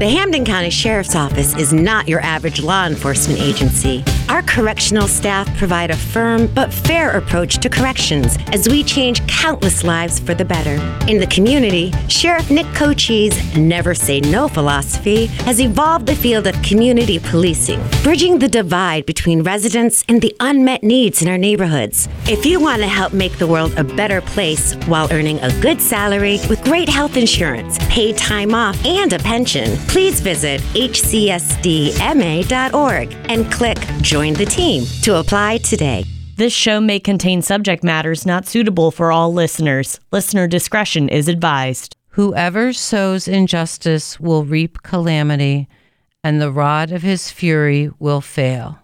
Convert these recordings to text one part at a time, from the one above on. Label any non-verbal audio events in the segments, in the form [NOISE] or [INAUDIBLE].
The Hampden County Sheriff's Office is not your average law enforcement agency. Our correctional staff provide a firm but fair approach to corrections as we change countless lives for the better. In the community, Sheriff Nick Cocchi's never say no philosophy has evolved the field of community policing, bridging the divide between residents and the unmet needs in our neighborhoods. If you want to help make the world a better place while earning a good salary with great health insurance, paid time off, and a pension, please visit hcsdma.org and click Join the Team to apply today. This show may contain subject matters not suitable for all listeners. Listener discretion is advised. Whoever sows injustice will reap calamity, and the rod of his fury will fail.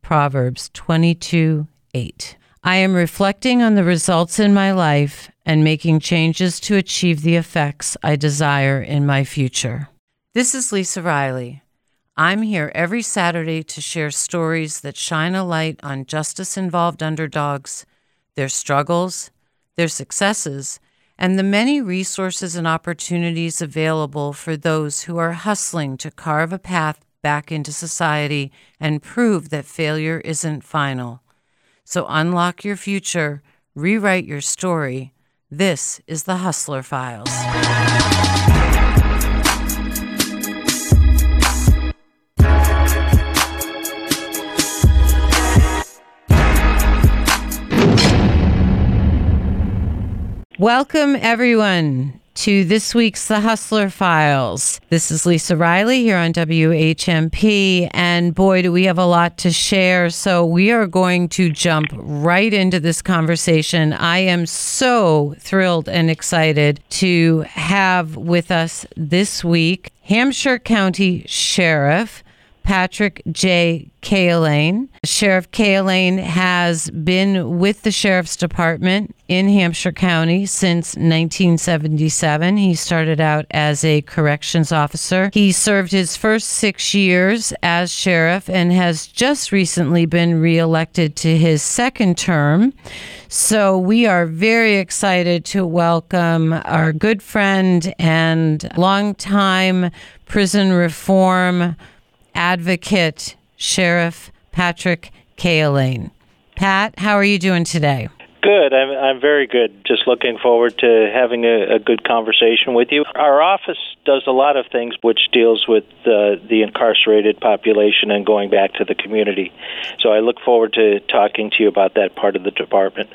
Proverbs 22 8. I am reflecting on the results in my life and making changes to achieve the effects I desire in my future. This is Lisa Riley. I'm here every Saturday to share stories that shine a light on justice involved underdogs, their struggles, their successes, and the many resources and opportunities available for those who are hustling to carve a path back into society and prove that failure isn't final. So unlock your future, rewrite your story. This is the Hustler Files. Welcome, everyone, to this week's The Hustler Files. This is Lisa Riley here on WHMP, and boy, do we have a lot to share. So, we are going to jump right into this conversation. I am so thrilled and excited to have with us this week Hampshire County Sheriff Patrick J. Cahillane. Sheriff Cahillane has been with the Sheriff's Department in Hampshire County since 1977. He started out as a corrections officer. He served his first six years as sheriff and has just recently been reelected to his second term. So we are very excited to welcome our good friend and longtime prison reform advocate, Sheriff Patrick Cahillane. Pat, how are you doing today? Good. I'm, I'm very good. Just looking forward to having a, a, good conversation with you. Our office does a lot of things which deals with uh, the incarcerated population and going back to the community. So I look forward to talking to you about that part of the department.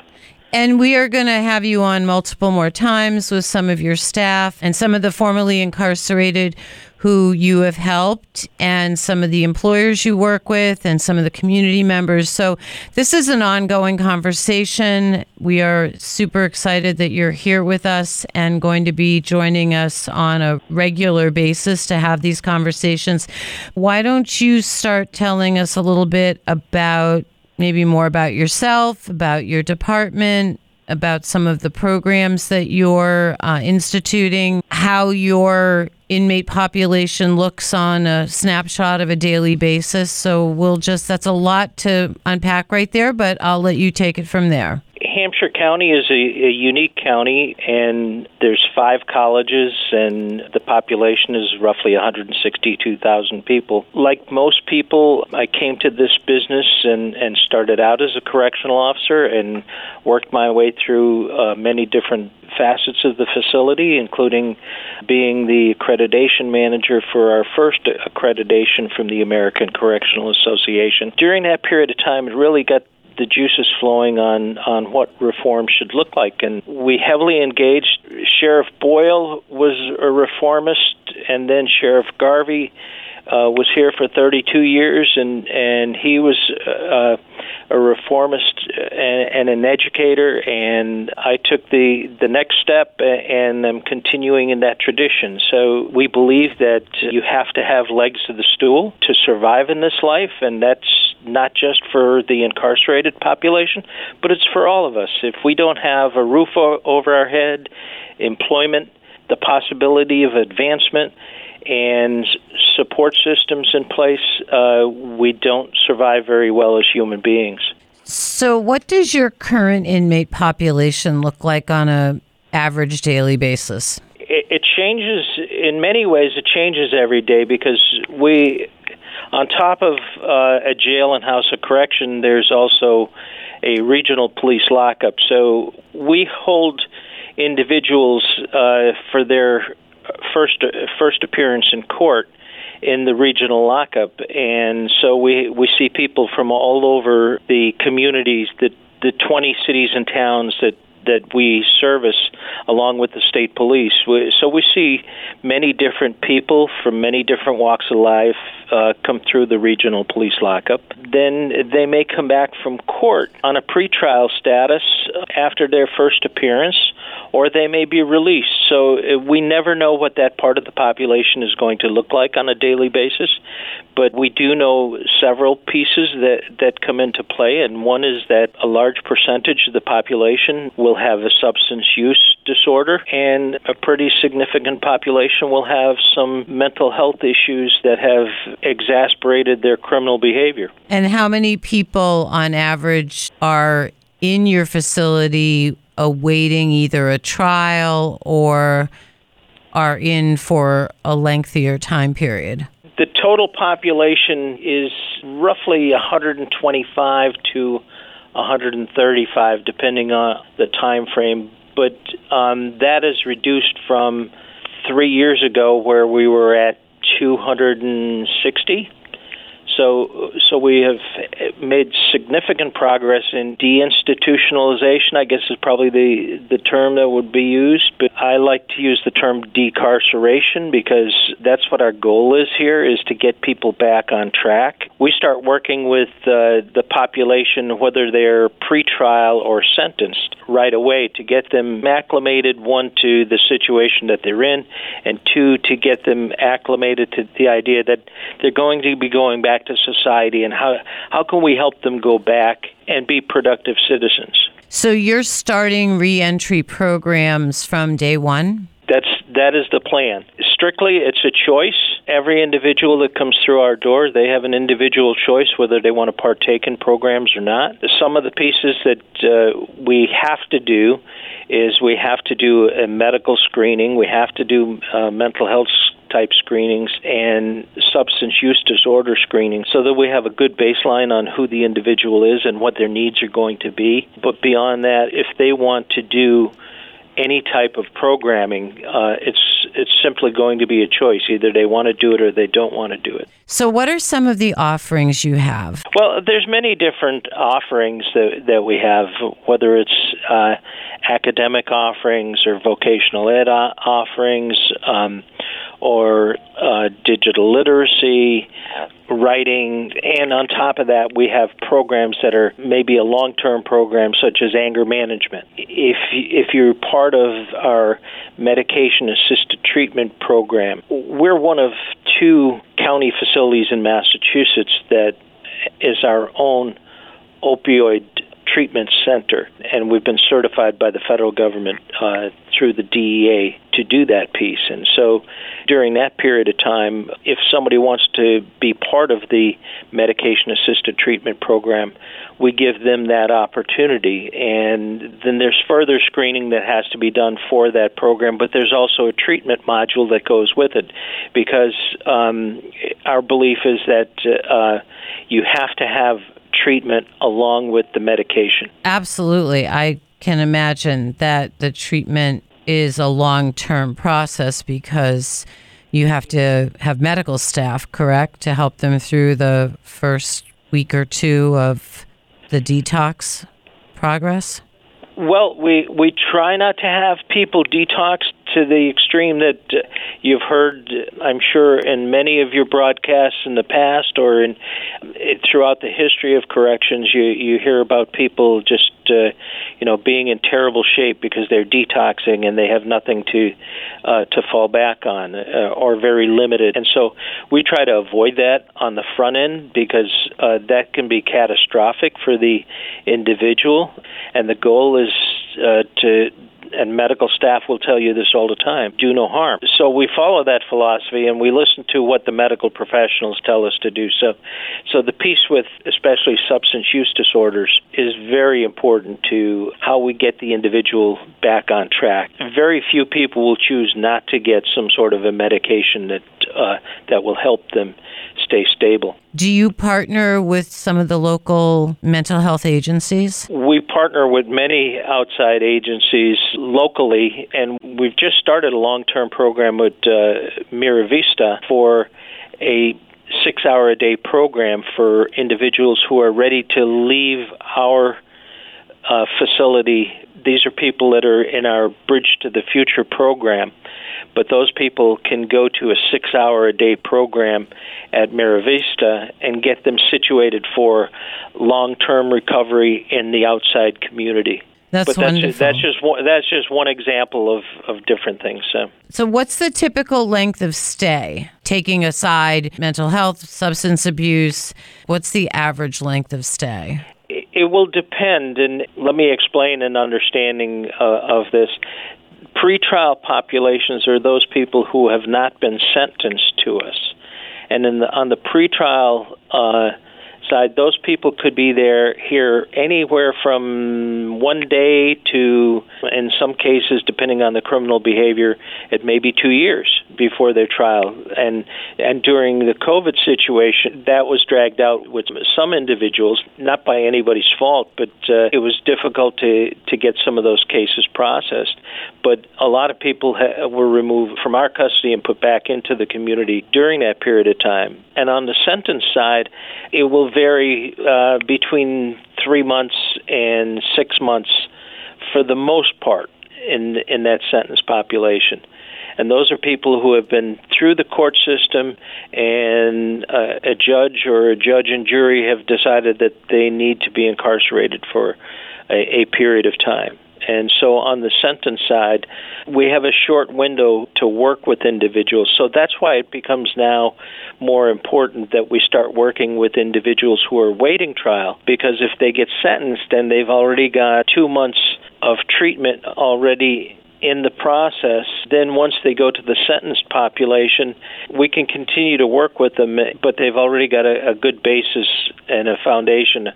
And we are going to have you on multiple more times with some of your staff and some of the formerly incarcerated who you have helped and some of the employers you work with and some of the community members. So, this is an ongoing conversation. We are super excited that you're here with us and going to be joining us on a regular basis to have these conversations. Why don't you start telling us a little bit about maybe more about yourself, about your department, about some of the programs that you're uh, instituting, how your inmate population looks on a snapshot of a daily basis. So we'll just, that's a lot to unpack right there, but I'll let you take it from there. Hampshire County is a, a, unique county, and there's five colleges, and the population is roughly 162,000 people. Like most people, I came to this business and, and started out as a correctional officer and worked my way through uh, many different facets of the facility, including being the accreditation manager for our first accreditation from the American Correctional Association. During that period of time, it really got the juices flowing on on what reform should look like. And we heavily engaged sheriff boyle was a reformist and then sheriff garvey uh, was here for 32 years, and and he was uh, a reformist and, and an educator. And I took the the next step, and I'm continuing in that tradition. So we believe that you have to have legs to the stool to survive in this life, and that's not just for the incarcerated population, but it's for all of us. If we don't have a roof over our head, employment, the possibility of advancement and support systems in place, uh, we don't survive very well as human beings. So, what does your current inmate population look like on a average daily basis? it, it changes in many ways. It changes every day because we, on top of uh, a jail and house of correction, there's also a regional police lockup. So we hold individuals uh, for their first first appearance in court in the regional lockup, and so we we see people from all over the communities that the 20 cities and towns that that we service along with the state police. So we see many different people from many different walks of life uh, come through the regional police lockup. Then they may come back from court on a pretrial status after their first appearance, or they may be released. So uh, we never know what that part of the population is going to look like on a daily basis, but we do know several pieces that, that come into play, and one is that a large percentage of the population will have a substance use disorder, and a pretty significant population will have some mental health issues that have exasperated their criminal behavior. And how many people on average are in your facility awaiting either a trial or are in for a lengthier time period? The total population is roughly 125 to 135, depending on the time frame. But um, that is reduced from three years ago, where we were at 260. So, so we have made significant progress in deinstitutionalization. I guess is probably the the term that would be used. But I like to use the term decarceration because that's what our goal is here: is to get people back on track. We start working with uh, the population, whether they're pretrial or sentenced, right away to get them acclimated. One to the situation that they're in, and two to get them acclimated to the idea that they're going to be going back to society and how how can we help them go back and be productive citizens. So you're starting reentry programs from day 1? That's that is the plan. Strictly it's a choice. Every individual that comes through our door, they have an individual choice whether they want to partake in programs or not. Some of the pieces that uh, we have to do is we have to do a medical screening, we have to do uh, mental health type screenings and substance use disorder screening so that we have a good baseline on who the individual is and what their needs are going to be. But beyond that, if they want to do any type of programming, uh, it's it's simply going to be a choice. Either they want to do it or they don't want to do it. So, what are some of the offerings you have? Well, there's many different offerings that that we have, whether it's uh, academic offerings or vocational ed offerings. Um, or uh, digital literacy, writing, and on top of that, we have programs that are maybe a long-term program, such as anger management. If if you're part of our medication-assisted treatment program, we're one of two county facilities in Massachusetts that is our own opioid treatment center, and we've been certified by the federal government uh, through the DEA to do that piece. And so during that period of time, if somebody wants to be part of the medication assisted treatment program, we give them that opportunity. And then there's further screening that has to be done for that program, but there's also a treatment module that goes with it because um, our belief is that uh, you have to have treatment along with the medication. Absolutely. I can imagine that the treatment is a long term process because you have to have medical staff, correct, to help them through the first week or two of the detox progress? Well, we we try not to have people detox to the extreme that uh, you've heard, I'm sure, in many of your broadcasts in the past or in throughout the history of corrections. You you hear about people just uh, you know being in terrible shape because they're detoxing and they have nothing to uh, to fall back on uh, or very limited. And so we try to avoid that on the front end because uh, that can be catastrophic for the individual. And the goal is uh, to and medical staff will tell you this all the time do no harm. So we follow that philosophy and we listen to what the medical professionals tell us to do. So, so the piece with especially substance use disorders is very important to how we get the individual back on track. Very few people will choose not to get some sort of a medication that uh, that will help them stay stable. Do you partner with some of the local mental health agencies? We partner with many outside agencies locally, and we've just started a long term program with uh, Mira Vista for a six hour a day program for individuals who are ready to leave our uh, facility. These are people that are in our Bridge to the Future program but those people can go to a six hour a day program at Miravista and get them situated for long term recovery in the outside community. That's but that's wonderful. just, that's just one, that's just one example of, of different things. So. so, what's the typical length of stay? Taking aside mental health, substance abuse, what's the average length of stay? It will depend, and let me explain an understanding uh, of this pretrial populations are those people who have not been sentenced to us. And in the, on the pretrial uh, side, those people could be there here anywhere from one day to, in some cases, depending on the criminal behavior, it may be two years before their trial. And and during the COVID situation, that was dragged out with some individuals, not by anybody's fault, but uh, it was difficult to to get some of those cases processed. But a lot of people ha- were removed from our custody and put back into the community during that period of time. And on the sentence side, it will vary uh, between three months and six months for the most part in in that sentence population and those are people who have been through the court system, and uh, a judge or a judge and jury have decided that they need to be incarcerated for a, a period of time. And so on the sentence side, we have a short window to work with individuals. So that's why it becomes now more important that we start working with individuals who are waiting trial because if they get sentenced and they've already got two months of treatment already in the process, then once they go to the sentenced population, we can continue to work with them, but they've already got a, a good basis and a foundation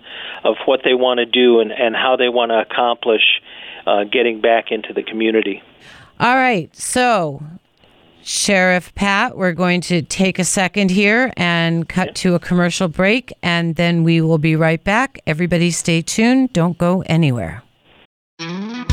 of what they want to do and, and how they want to accomplish uh, getting back into the community. All right. So, Sheriff Pat, we're going to take a second here and cut to a commercial break, and then we will be right back. Everybody stay tuned. Don't go anywhere.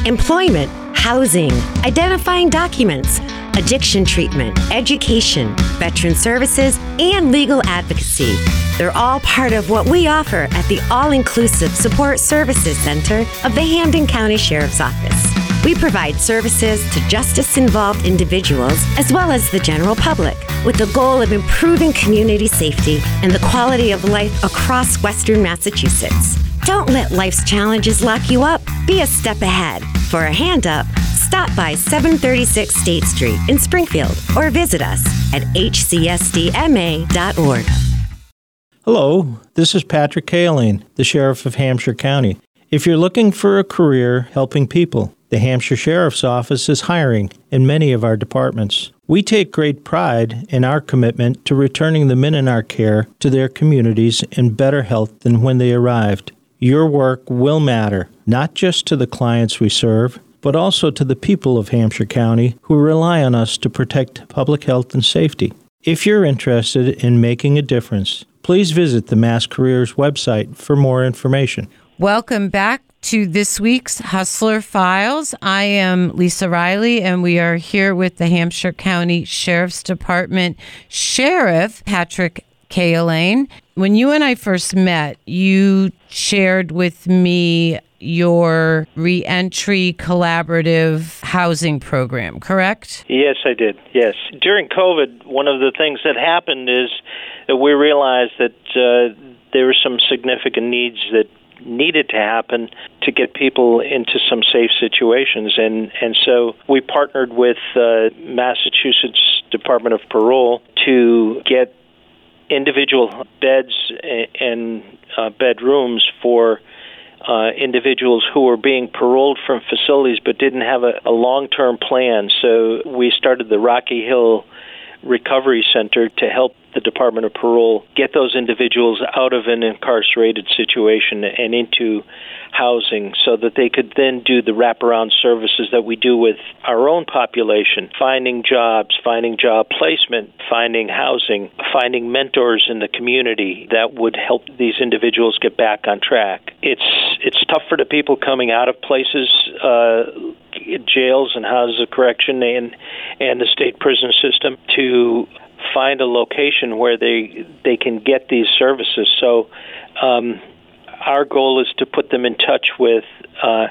Employment, housing, identifying documents, addiction treatment, education, veteran services, and legal advocacy. They're all part of what we offer at the All Inclusive Support Services Center of the Hampden County Sheriff's Office. We provide services to justice involved individuals as well as the general public with the goal of improving community safety and the quality of life across Western Massachusetts. Don't let life's challenges lock you up. Be a step ahead. For a hand up, stop by 736 State Street in Springfield or visit us at hcsdma.org. Hello, this is Patrick Cahillane, the Sheriff of Hampshire County. If you're looking for a career helping people, the Hampshire Sheriff's Office is hiring in many of our departments. We take great pride in our commitment to returning the men in our care to their communities in better health than when they arrived. Your work will matter, not just to the clients we serve, but also to the people of Hampshire County who rely on us to protect public health and safety. If you're interested in making a difference, please visit the Mass Careers website for more information. Welcome back to this week's Hustler Files. I am Lisa Riley, and we are here with the Hampshire County Sheriff's Department Sheriff Patrick Cahillane. When you and I first met, you shared with me your reentry collaborative housing program, correct? Yes, I did. Yes. During COVID, one of the things that happened is that we realized that uh, there were some significant needs that needed to happen to get people into some safe situations and and so we partnered with uh, Massachusetts Department of Parole to get individual beds and uh, bedrooms for uh, individuals who were being paroled from facilities but didn't have a, a long term plan. So we started the Rocky Hill Recovery Center to help the Department of Parole get those individuals out of an incarcerated situation and into housing so that they could then do the wraparound services that we do with our own population finding jobs, finding job placement, finding housing, finding mentors in the community that would help these individuals get back on track. It's it's tough for the people coming out of places uh, jails and houses of correction and and the state prison system to find a location where they they can get these services. So um, our goal is to put them in touch with uh,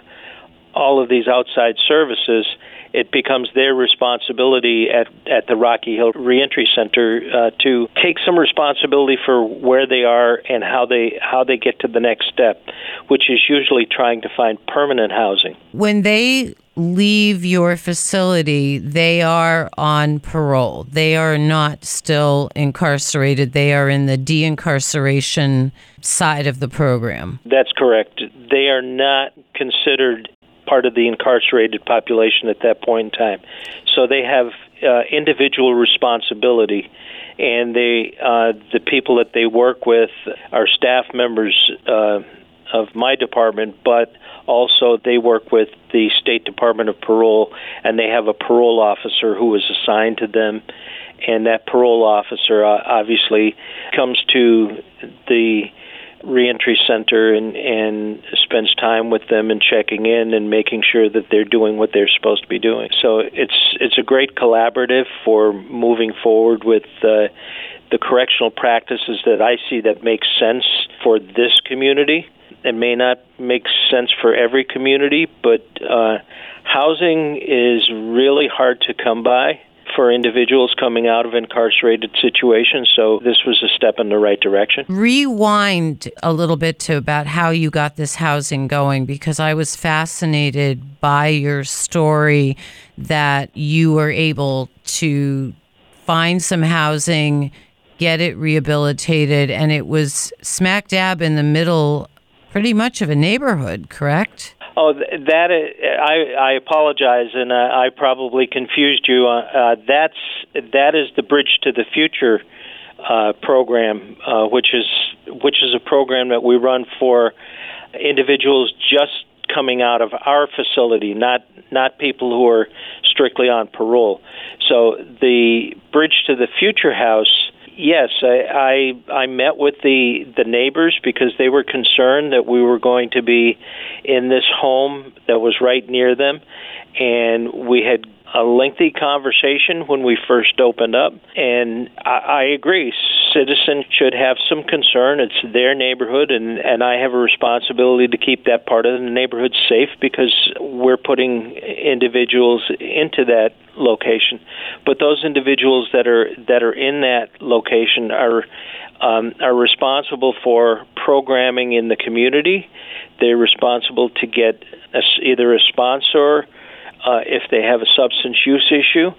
all of these outside services. It becomes their responsibility at, at the Rocky Hill Reentry Center uh, to take some responsibility for where they are and how they how they get to the next step, which is usually trying to find permanent housing. When they leave your facility, they are on parole. They are not still incarcerated. They are in the de incarceration side of the program. That's correct. They are not considered part of the incarcerated population at that point in time. So they have uh, individual responsibility. And they, uh, the people that they work with are staff members uh, of my department, but also they work with the State Department of Parole, and they have a parole officer who is assigned to them. And that parole officer uh, obviously comes to the reentry center and and spends time with them and checking in and making sure that they're doing what they're supposed to be doing. So it's it's a great collaborative for moving forward with uh, the correctional practices that I see that make sense for this community it may not make sense for every community, but uh, housing is really hard to come by for individuals coming out of incarcerated situations. So this was a step in the right direction. Rewind a little bit to about how you got this housing going because I was fascinated by your story that you were able to find some housing, get it rehabilitated, and it was smack dab in the middle pretty much of a neighborhood, correct? Oh, that is, I I apologize, and uh, I probably confused you. Uh, uh, that's that is the Bridge to the Future uh, program, uh, which is which is a program that we run for individuals just coming out of our facility, not not people who are strictly on parole. So the Bridge to the Future House yes, I, I I met with the the neighbors because they were concerned that we were going to be in this home that was right near them, and we had a lengthy conversation when we first opened up, and I, I agree. Citizens should have some concern. It's their neighborhood, and, and I have a responsibility to keep that part of the neighborhood safe because we're putting individuals into that location. But those individuals that are that are in that location are um, are responsible for programming in the community. They're responsible to get a, either a sponsor uh, if they have a substance use issue,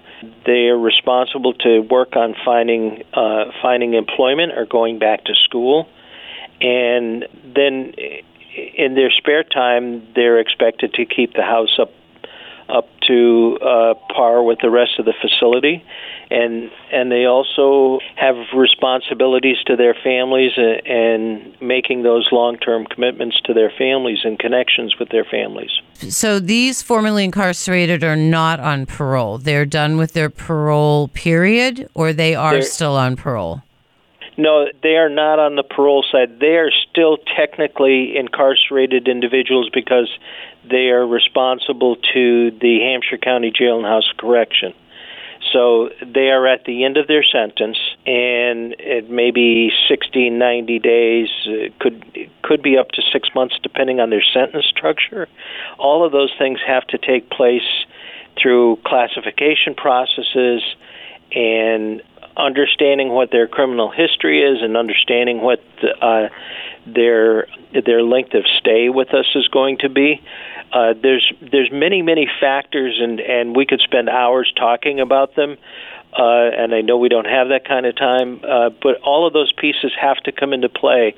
they are responsible to work on finding uh, finding employment or going back to school, and then in their spare time, they're expected to keep the house up up to uh, par with the rest of the facility, and and they also have responsibilities to their families and, and making those long-term commitments to their families and connections with their families. So these formerly incarcerated are not on parole. They're done with their parole period, or they are They're, still on parole. No, they are not on the parole side. They are still technically incarcerated individuals because they are responsible to the Hampshire County Jail and House Correction. So they are at the end of their sentence, and it may be 60, 90 days, it could it could be up to six months, depending on their sentence structure. All of those things have to take place through classification processes and understanding what their criminal history is and understanding what uh, their their length of stay with us is going to be. Uh, there's there's many many factors and and we could spend hours talking about them. Uh, and I know we don't have that kind of time, uh, but all of those pieces have to come into play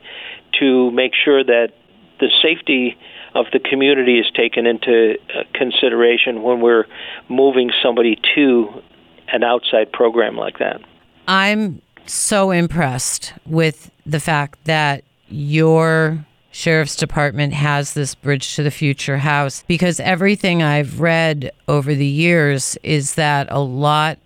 to make sure that the safety of the community is taken into uh, consideration when we're moving somebody to an outside program like that. I'm so impressed with the fact that your sheriff's department has this bridge to the future house because everything I've read over the years is that a lot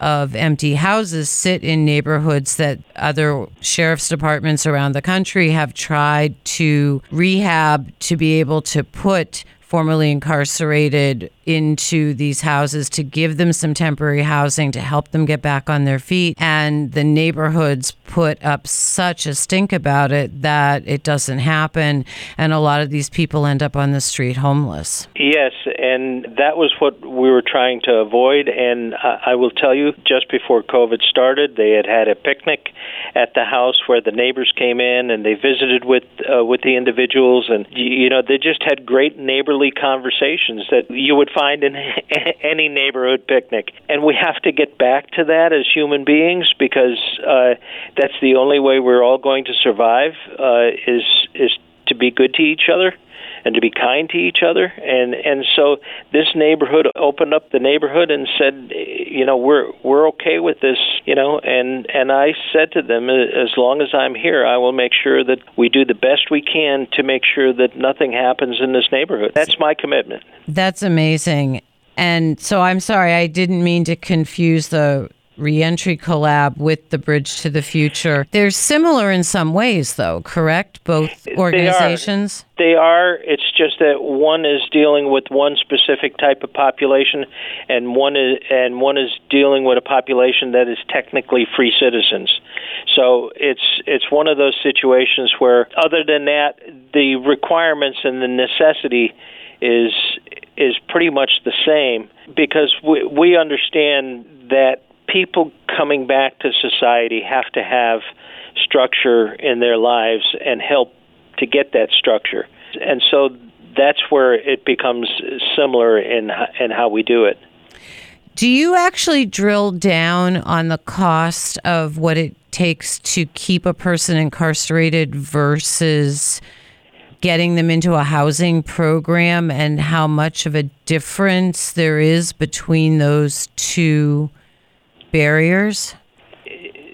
of empty houses sit in neighborhoods that other sheriff's departments around the country have tried to rehab to be able to put formerly incarcerated into these houses to give them some temporary housing to help them get back on their feet. And the neighborhoods put up such a stink about it that it doesn't happen. And a lot of these people end up on the street homeless. Yes, and that was what we were trying to avoid. And I will tell you, just before COVID started, they had had a picnic at the house where the neighbors came in and they visited with uh, with the individuals, and you know they just had great neighborly conversations that you would find in [LAUGHS] any neighborhood picnic. And we have to get back to that as human beings because uh, that's the only way we're all going to survive uh, is is to be good to each other and to be kind to each other. And and so this neighborhood opened up the neighborhood and said you know we're we're okay with this you know and and I said to them as long as I'm here I will make sure that we do the best we can to make sure that nothing happens in this neighborhood. That's my commitment. That's amazing. And so I'm sorry I didn't mean to confuse the reentry collab with the Bridge to the Future. They're similar in some ways, though, correct? Both organizations? They are. They are. It's just that one is dealing with one specific type of population, and one is and one is dealing with a population that is technically free citizens. So it's it's one of those situations where, other than that, the requirements and the necessity is is pretty much the same because we we understand that people coming back to society have to have structure in their lives and help to get that structure. And so that's where it becomes similar in in how we do it. Do you actually drill down on the cost of what it takes to keep a person incarcerated versus getting them into a housing program and how much of a difference there is between those two barriers?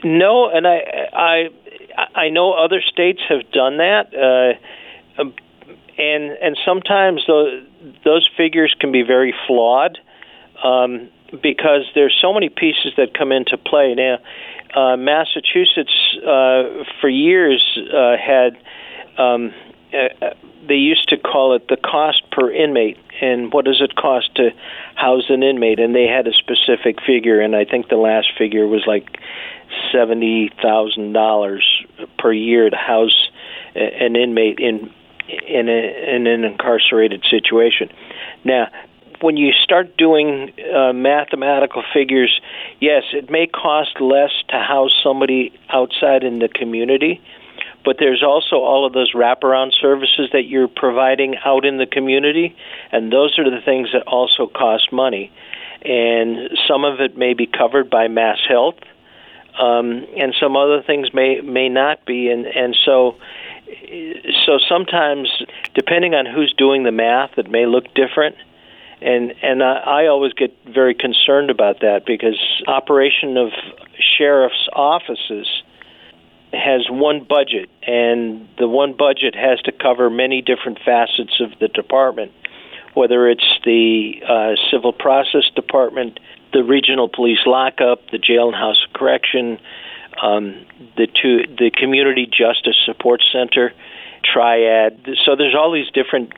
No, and I I I know other states have done that, uh, um, and and sometimes those those figures can be very flawed um, because there's so many pieces that come into play. Now, uh, Massachusetts uh, for years uh, had. Um, uh, they used to call it the cost per inmate. And what does it cost to house an inmate? And they had a specific figure and i think the last figure was like seventy thousand dollars per year to house an inmate in in, a, in an incarcerated situation. Now when you start doing uh, mathematical figures yes it may cost less to house somebody outside in the community but there's also all of those wraparound services that you're providing out in the community, and those are the things that also cost money. And some of it may be covered by Mass Health, um, and some other things may may not be. And and so so sometimes, depending on who's doing the math, it may look different and and I, I always get very concerned about that because operation of sheriff's offices has one budget, and the one budget has to cover many different facets of the department, whether it's the uh, civil process department, the regional police lockup, the jail and house of correction, um, the two, the community justice support center, triad. So there's all these different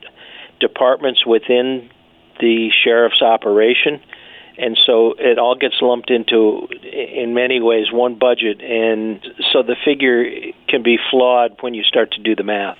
departments within the sheriff's operation and so it all gets lumped into in many ways one budget. And so the figure can be flawed when you start to do the math.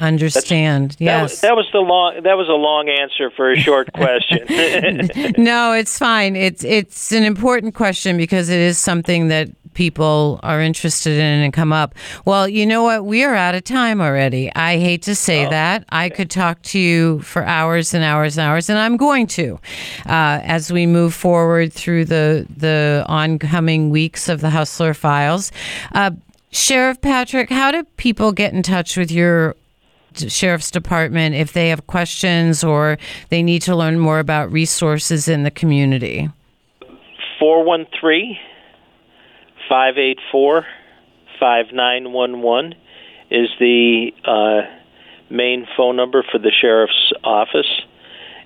Understand. That's, yes. that was, that was the long that was a long answer for a short question. [LAUGHS] No it's fine. It's it's an important question because it is something that people are interested in and come up. Well, you know what? We are out of time already. I hate to say oh, that. I could talk to you for hours and hours and hours, and I'm going to uh, as we move forward through the the oncoming weeks of the Hustler Files. Uh, Sheriff Patrick, how do people get in touch with your Sheriff's Department if they have questions or they need to learn more about resources in the community? 413 584 5911 is the uh, main phone number for the sheriff's office.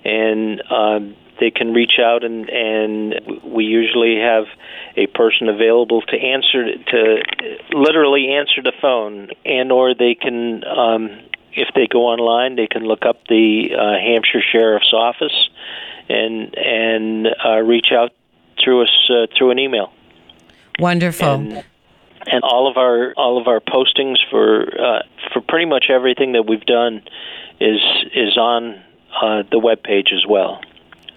And um, they can reach out and and we usually have a person available to answer to literally answer the phone and or they can um, if they go online they can look up the uh, Hampshire Sheriff's Office and and uh, reach out through us uh, through an email. Wonderful. And, and all of our all of our postings for uh, for pretty much everything that we've done is is on uh, the web page as well.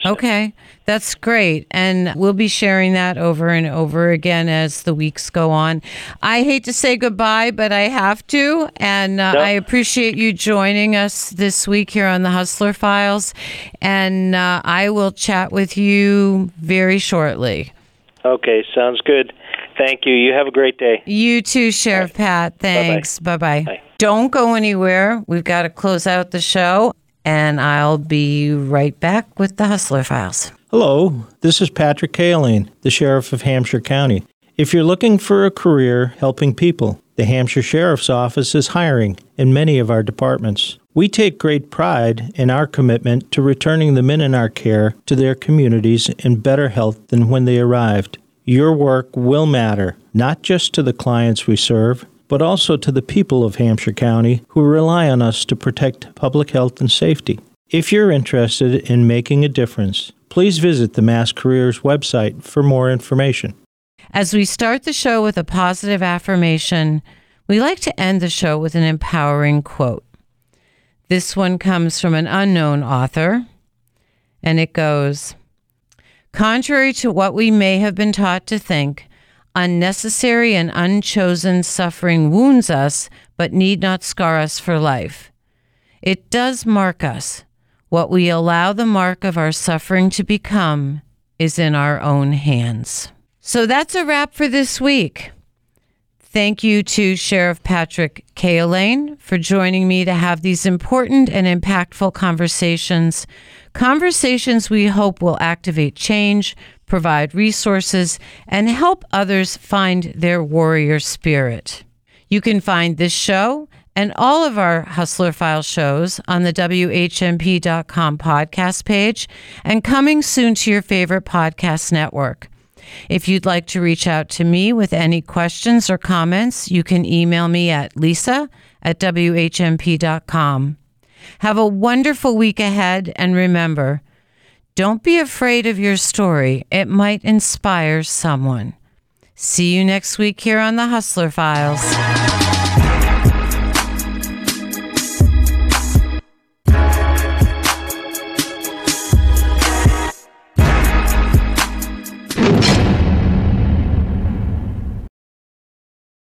Okay, that's great. And we'll be sharing that over and over again as the weeks go on. I hate to say goodbye, but I have to. And uh, I appreciate you joining us this week here on the Hustler Files. And uh, I will chat with you very shortly. Okay, sounds good. Thank you. You have a great day. You too, Sheriff Pat. Thanks. Bye bye. Don't go anywhere. We've got to close out the show, and I'll be right back with the Hustler Files. Hello, this is Patrick Cahillane, the Sheriff of Hampshire County. If you're looking for a career helping people, the Hampshire Sheriff's Office is hiring in many of our departments. We take great pride in our commitment to returning the men in our care to their communities in better health than when they arrived. Your work will matter, not just to the clients we serve, but also to the people of Hampshire County who rely on us to protect public health and safety. If you're interested in making a difference, please visit the Mass Careers website for more information. As we start the show with a positive affirmation, we like to end the show with an empowering quote. This one comes from an unknown author, and it goes Contrary to what we may have been taught to think, unnecessary and unchosen suffering wounds us, but need not scar us for life. It does mark us. What we allow the mark of our suffering to become is in our own hands. So that's a wrap for this week. Thank you to Sheriff Patrick Cahillane for joining me to have these important and impactful conversations. Conversations we hope will activate change, provide resources, and help others find their warrior spirit. You can find this show and all of our Hustler File shows on the WHMP.com podcast page and coming soon to your favorite podcast network. If you'd like to reach out to me with any questions or comments, you can email me at lisa at WHMP.com. Have a wonderful week ahead, and remember, don't be afraid of your story. It might inspire someone. See you next week here on the Hustler Files.